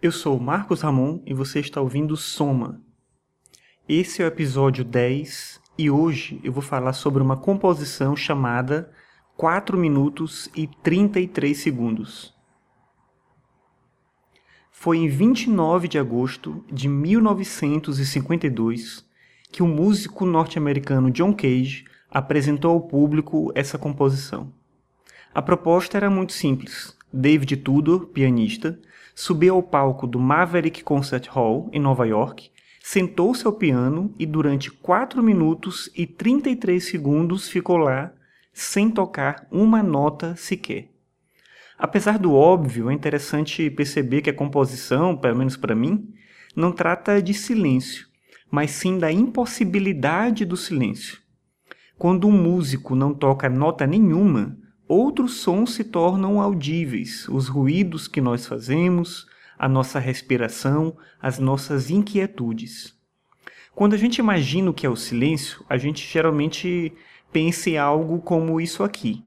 Eu sou Marcos Ramon e você está ouvindo Soma. Esse é o episódio 10 e hoje eu vou falar sobre uma composição chamada 4 minutos e 33 segundos. Foi em 29 de agosto de 1952 que o músico norte-americano John Cage apresentou ao público essa composição. A proposta era muito simples. David Tudor, pianista, subiu ao palco do Maverick Concert Hall, em Nova York, sentou-se ao piano e durante 4 minutos e 33 segundos ficou lá, sem tocar uma nota sequer. Apesar do óbvio, é interessante perceber que a composição, pelo menos para mim, não trata de silêncio, mas sim da impossibilidade do silêncio. Quando um músico não toca nota nenhuma, outros sons se tornam audíveis, os ruídos que nós fazemos, a nossa respiração, as nossas inquietudes. Quando a gente imagina o que é o silêncio, a gente geralmente pensa em algo como isso aqui.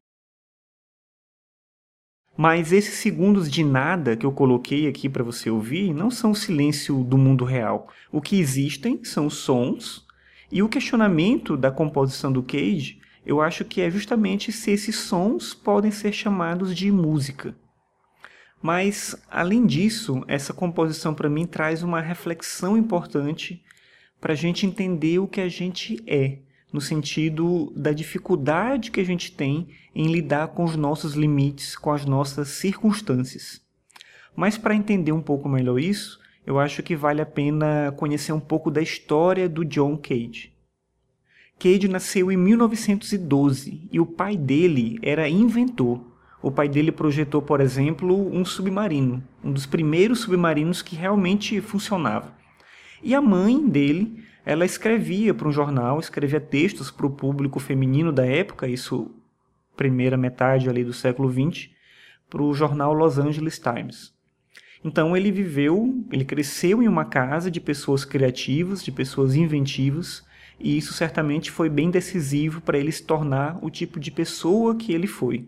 Mas esses segundos de nada que eu coloquei aqui para você ouvir não são o silêncio do mundo real. O que existem são sons, e o questionamento da composição do Cage eu acho que é justamente se esses sons podem ser chamados de música. Mas, além disso, essa composição para mim traz uma reflexão importante para a gente entender o que a gente é, no sentido da dificuldade que a gente tem em lidar com os nossos limites, com as nossas circunstâncias. Mas, para entender um pouco melhor isso, eu acho que vale a pena conhecer um pouco da história do John Cage. Cade nasceu em 1912 e o pai dele era inventor. O pai dele projetou, por exemplo, um submarino, um dos primeiros submarinos que realmente funcionava. E a mãe dele, ela escrevia para um jornal, escrevia textos para o público feminino da época, isso primeira metade ali do século XX, para o jornal Los Angeles Times. Então ele viveu, ele cresceu em uma casa de pessoas criativas, de pessoas inventivas, e isso certamente foi bem decisivo para ele se tornar o tipo de pessoa que ele foi.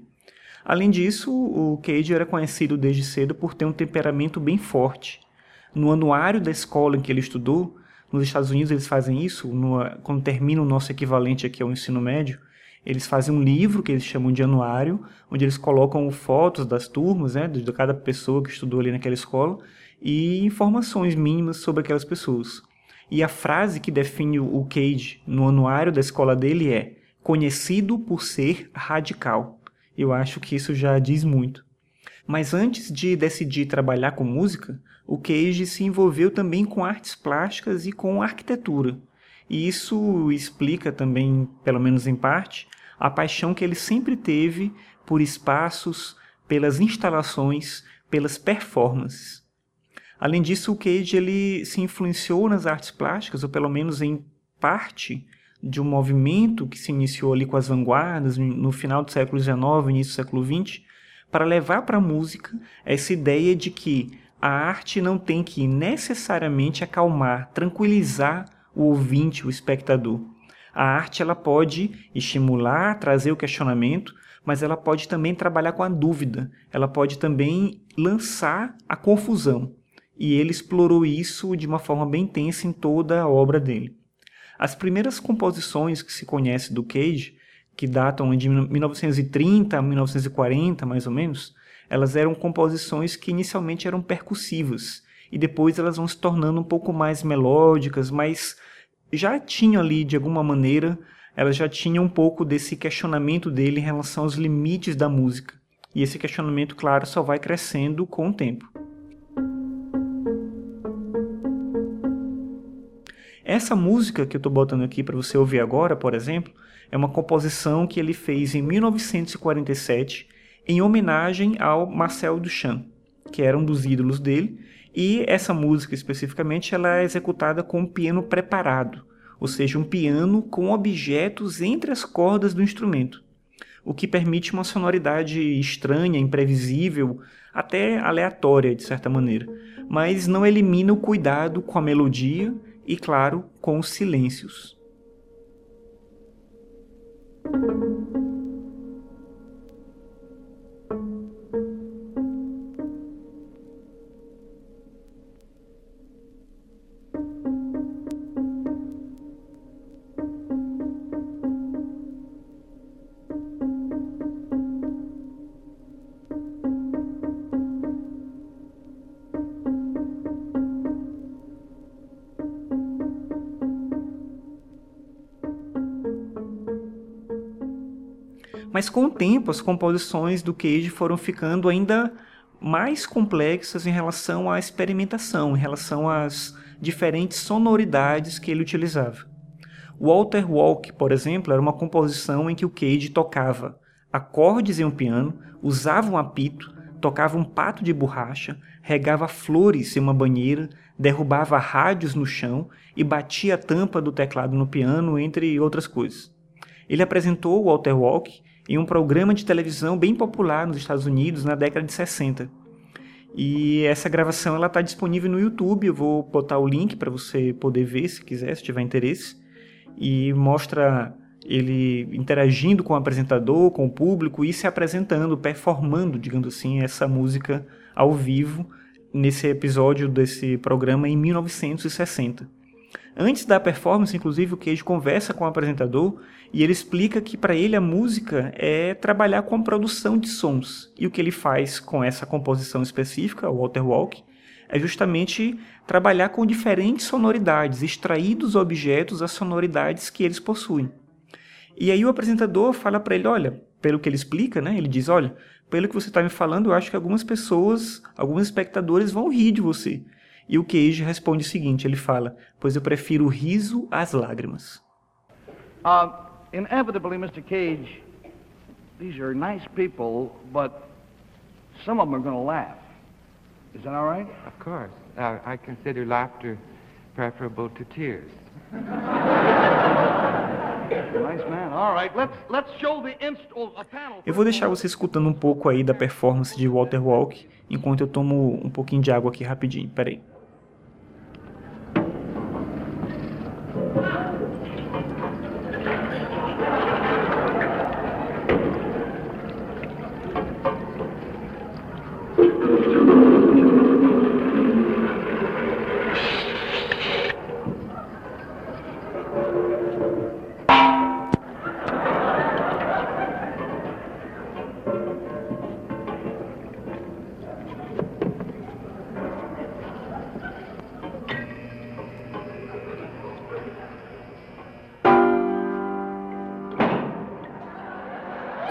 Além disso, o Cage era conhecido desde cedo por ter um temperamento bem forte. No anuário da escola em que ele estudou, nos Estados Unidos eles fazem isso, quando termina o nosso equivalente aqui ao ensino médio, eles fazem um livro que eles chamam de anuário, onde eles colocam fotos das turmas, né, de cada pessoa que estudou ali naquela escola, e informações mínimas sobre aquelas pessoas. E a frase que define o Cage no anuário da escola dele é: conhecido por ser radical. Eu acho que isso já diz muito. Mas antes de decidir trabalhar com música, o Cage se envolveu também com artes plásticas e com arquitetura. E isso explica também, pelo menos em parte, a paixão que ele sempre teve por espaços, pelas instalações, pelas performances. Além disso, o Cage ele se influenciou nas artes plásticas, ou pelo menos em parte de um movimento que se iniciou ali com as vanguardas no final do século XIX, início do século XX, para levar para a música essa ideia de que a arte não tem que necessariamente acalmar, tranquilizar o ouvinte, o espectador. A arte ela pode estimular, trazer o questionamento, mas ela pode também trabalhar com a dúvida, ela pode também lançar a confusão e ele explorou isso de uma forma bem intensa em toda a obra dele. As primeiras composições que se conhece do Cage, que datam de 1930 a 1940, mais ou menos, elas eram composições que inicialmente eram percussivas e depois elas vão se tornando um pouco mais melódicas, mas já tinham ali de alguma maneira, elas já tinham um pouco desse questionamento dele em relação aos limites da música. E esse questionamento, claro, só vai crescendo com o tempo. Essa música que eu estou botando aqui para você ouvir agora, por exemplo, é uma composição que ele fez em 1947 em homenagem ao Marcel Duchamp, que era um dos ídolos dele, e essa música especificamente ela é executada com um piano preparado, ou seja, um piano com objetos entre as cordas do instrumento, o que permite uma sonoridade estranha, imprevisível, até aleatória de certa maneira, mas não elimina o cuidado com a melodia e, claro, com os silêncios. Mas com o tempo, as composições do Cage foram ficando ainda mais complexas em relação à experimentação, em relação às diferentes sonoridades que ele utilizava. Walter Walk, por exemplo, era uma composição em que o Cage tocava acordes em um piano, usava um apito, tocava um pato de borracha, regava flores em uma banheira, derrubava rádios no chão e batia a tampa do teclado no piano, entre outras coisas. Ele apresentou Walter Walk em um programa de televisão bem popular nos Estados Unidos na década de 60. E essa gravação ela está disponível no YouTube. Eu vou botar o link para você poder ver se quiser, se tiver interesse. E mostra ele interagindo com o apresentador, com o público e se apresentando, performando, digamos assim, essa música ao vivo nesse episódio desse programa em 1960. Antes da performance, inclusive, o Cage conversa com o apresentador e ele explica que para ele a música é trabalhar com a produção de sons. E o que ele faz com essa composição específica, o Walter Walk, é justamente trabalhar com diferentes sonoridades, extrair dos objetos as sonoridades que eles possuem. E aí o apresentador fala para ele, olha, pelo que ele explica, né? Ele diz, olha, pelo que você está me falando, eu acho que algumas pessoas, alguns espectadores vão rir de você. E o Cage responde o seguinte, ele fala, pois eu prefiro o riso às lágrimas. Uh, inevitably, Mr. Cage, these are nice people, but some of them are going to laugh. Is that all right? Of course. Uh, I consider laughter preferable to tears. Eu vou deixar você escutando um pouco aí da performance de Walter Walk, enquanto eu tomo um pouquinho de água aqui rapidinho. Peraí.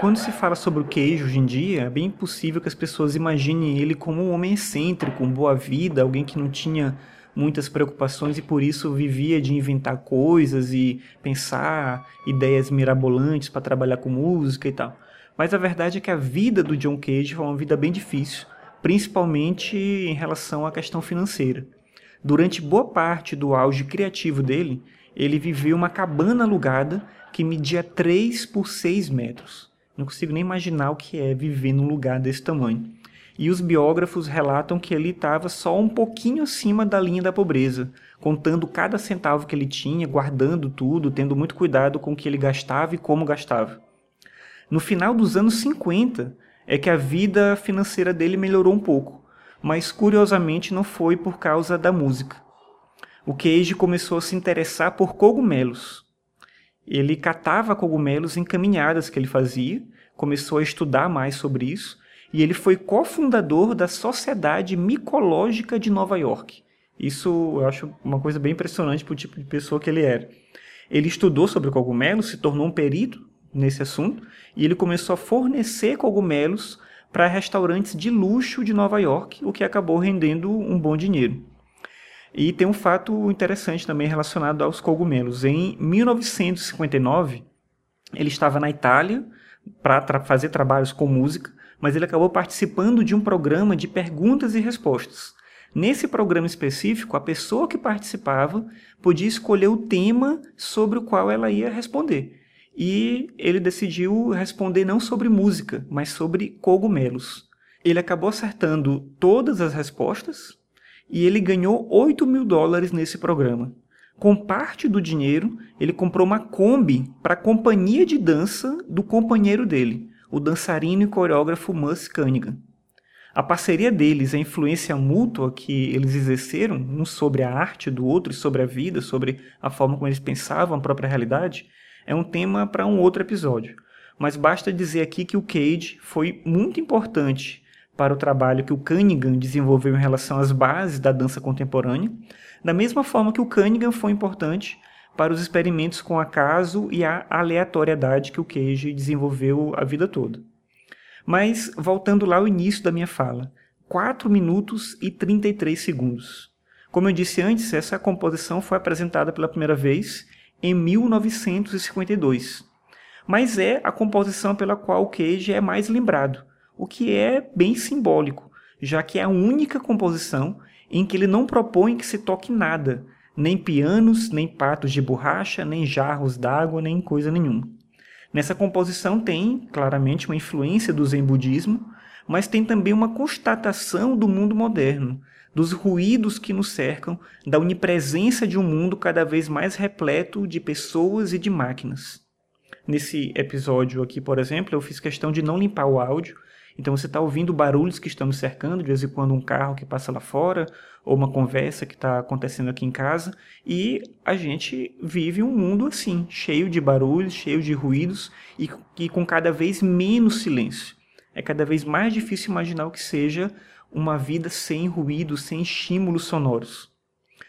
Quando se fala sobre o queijo hoje em dia, é bem possível que as pessoas imaginem ele como um homem excêntrico, um boa vida, alguém que não tinha muitas preocupações e por isso vivia de inventar coisas e pensar ideias mirabolantes para trabalhar com música e tal. Mas a verdade é que a vida do John Cage foi uma vida bem difícil, principalmente em relação à questão financeira. Durante boa parte do auge criativo dele, ele viveu uma cabana alugada que media 3 por 6 metros. Não consigo nem imaginar o que é viver num lugar desse tamanho. E os biógrafos relatam que ele estava só um pouquinho acima da linha da pobreza, contando cada centavo que ele tinha, guardando tudo, tendo muito cuidado com o que ele gastava e como gastava. No final dos anos 50 é que a vida financeira dele melhorou um pouco, mas curiosamente não foi por causa da música. O Cage começou a se interessar por cogumelos, ele catava cogumelos em caminhadas que ele fazia, começou a estudar mais sobre isso, e ele foi cofundador da Sociedade Micológica de Nova York. Isso eu acho uma coisa bem impressionante para o tipo de pessoa que ele era. Ele estudou sobre cogumelos, se tornou um perito nesse assunto, e ele começou a fornecer cogumelos para restaurantes de luxo de Nova York, o que acabou rendendo um bom dinheiro. E tem um fato interessante também relacionado aos cogumelos. Em 1959, ele estava na Itália para tra fazer trabalhos com música, mas ele acabou participando de um programa de perguntas e respostas. Nesse programa específico, a pessoa que participava podia escolher o tema sobre o qual ela ia responder. E ele decidiu responder não sobre música, mas sobre cogumelos. Ele acabou acertando todas as respostas, e ele ganhou 8 mil dólares nesse programa. Com parte do dinheiro, ele comprou uma Kombi para a companhia de dança do companheiro dele, o dançarino e coreógrafo Mus Cunningham. A parceria deles, a influência mútua que eles exerceram, um sobre a arte do outro sobre a vida, sobre a forma como eles pensavam a própria realidade, é um tema para um outro episódio. Mas basta dizer aqui que o Cage foi muito importante para o trabalho que o Cunningham desenvolveu em relação às bases da dança contemporânea, da mesma forma que o Cunningham foi importante para os experimentos com acaso e a aleatoriedade que o Cage desenvolveu a vida toda. Mas, voltando lá ao início da minha fala, 4 minutos e 33 segundos. Como eu disse antes, essa composição foi apresentada pela primeira vez em 1952. Mas é a composição pela qual o Cage é mais lembrado, o que é bem simbólico, já que é a única composição em que ele não propõe que se toque nada, nem pianos, nem patos de borracha, nem jarros d'água, nem coisa nenhuma. Nessa composição tem, claramente, uma influência do Zen budismo, mas tem também uma constatação do mundo moderno, dos ruídos que nos cercam, da onipresença de um mundo cada vez mais repleto de pessoas e de máquinas. Nesse episódio aqui, por exemplo, eu fiz questão de não limpar o áudio, então você está ouvindo barulhos que estão nos cercando, de vez em quando um carro que passa lá fora, ou uma conversa que está acontecendo aqui em casa, e a gente vive um mundo assim, cheio de barulhos, cheio de ruídos e, e com cada vez menos silêncio. É cada vez mais difícil imaginar o que seja uma vida sem ruídos, sem estímulos sonoros.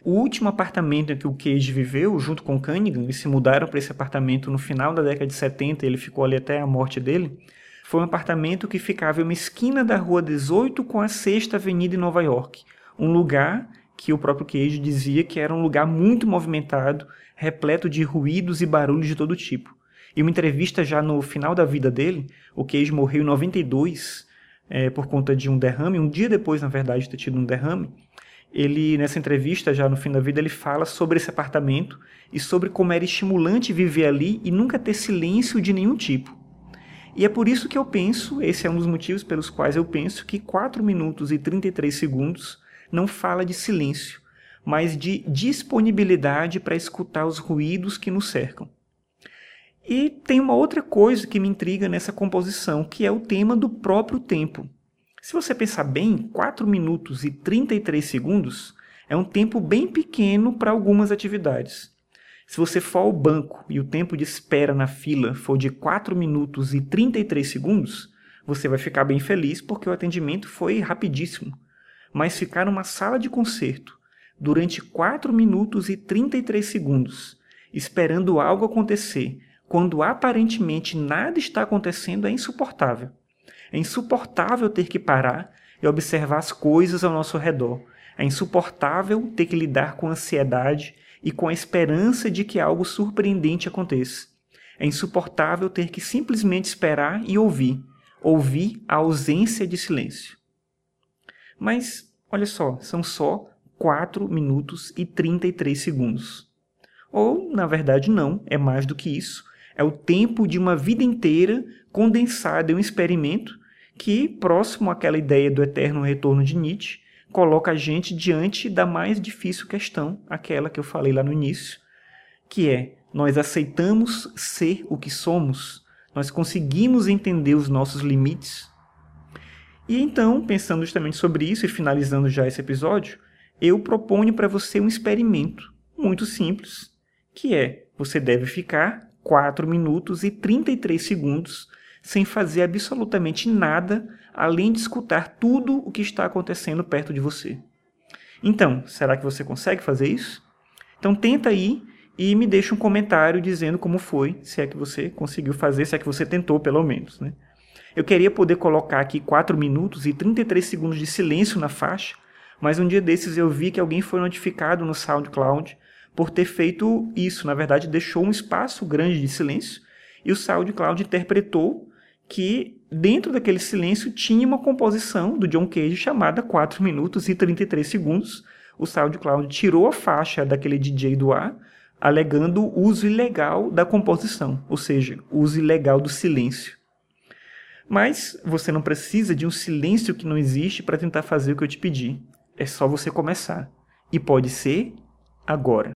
O último apartamento em que o Cage viveu, junto com Cunningham, eles se mudaram para esse apartamento no final da década de 70, ele ficou ali até a morte dele, foi um apartamento que ficava em uma esquina da Rua 18 com a Sexta Avenida em Nova York. Um lugar que o próprio Cage dizia que era um lugar muito movimentado, repleto de ruídos e barulhos de todo tipo. Em uma entrevista já no final da vida dele, o Cage morreu em 92 é, por conta de um derrame, um dia depois, na verdade, de ter tido um derrame. Ele, nessa entrevista, já no fim da vida, ele fala sobre esse apartamento e sobre como era estimulante viver ali e nunca ter silêncio de nenhum tipo. E é por isso que eu penso, esse é um dos motivos pelos quais eu penso que 4 minutos e 33 segundos não fala de silêncio, mas de disponibilidade para escutar os ruídos que nos cercam. E tem uma outra coisa que me intriga nessa composição, que é o tema do próprio tempo. Se você pensar bem, 4 minutos e 33 segundos é um tempo bem pequeno para algumas atividades. Se você for ao banco e o tempo de espera na fila for de 4 minutos e 33 segundos, você vai ficar bem feliz porque o atendimento foi rapidíssimo. Mas ficar numa sala de concerto durante 4 minutos e 33 segundos, esperando algo acontecer, quando aparentemente nada está acontecendo, é insuportável. É insuportável ter que parar e observar as coisas ao nosso redor. É insuportável ter que lidar com ansiedade e com a esperança de que algo surpreendente aconteça. É insuportável ter que simplesmente esperar e ouvir, ouvir a ausência de silêncio. Mas, olha só, são só 4 minutos e 33 segundos. Ou, na verdade, não, é mais do que isso. É o tempo de uma vida inteira condensado em um experimento que, próximo àquela ideia do eterno retorno de Nietzsche, coloca a gente diante da mais difícil questão, aquela que eu falei lá no início, que é: nós aceitamos ser o que somos? Nós conseguimos entender os nossos limites? E então, pensando justamente sobre isso e finalizando já esse episódio, eu proponho para você um experimento muito simples, que é: você deve ficar 4 minutos e 33 segundos sem fazer absolutamente nada além de escutar tudo o que está acontecendo perto de você. Então, será que você consegue fazer isso? Então tenta aí e me deixa um comentário dizendo como foi, se é que você conseguiu fazer, se é que você tentou pelo menos, né? Eu queria poder colocar aqui 4 minutos e 33 segundos de silêncio na faixa, mas um dia desses eu vi que alguém foi notificado no SoundCloud por ter feito isso. Na verdade, deixou um espaço grande de silêncio e o SoundCloud interpretou que dentro daquele silêncio tinha uma composição do John Cage chamada 4 minutos e 33 segundos. O SoundCloud tirou a faixa daquele DJ do ar, alegando o uso ilegal da composição, ou seja, o uso ilegal do silêncio. Mas você não precisa de um silêncio que não existe para tentar fazer o que eu te pedi. É só você começar. E pode ser agora.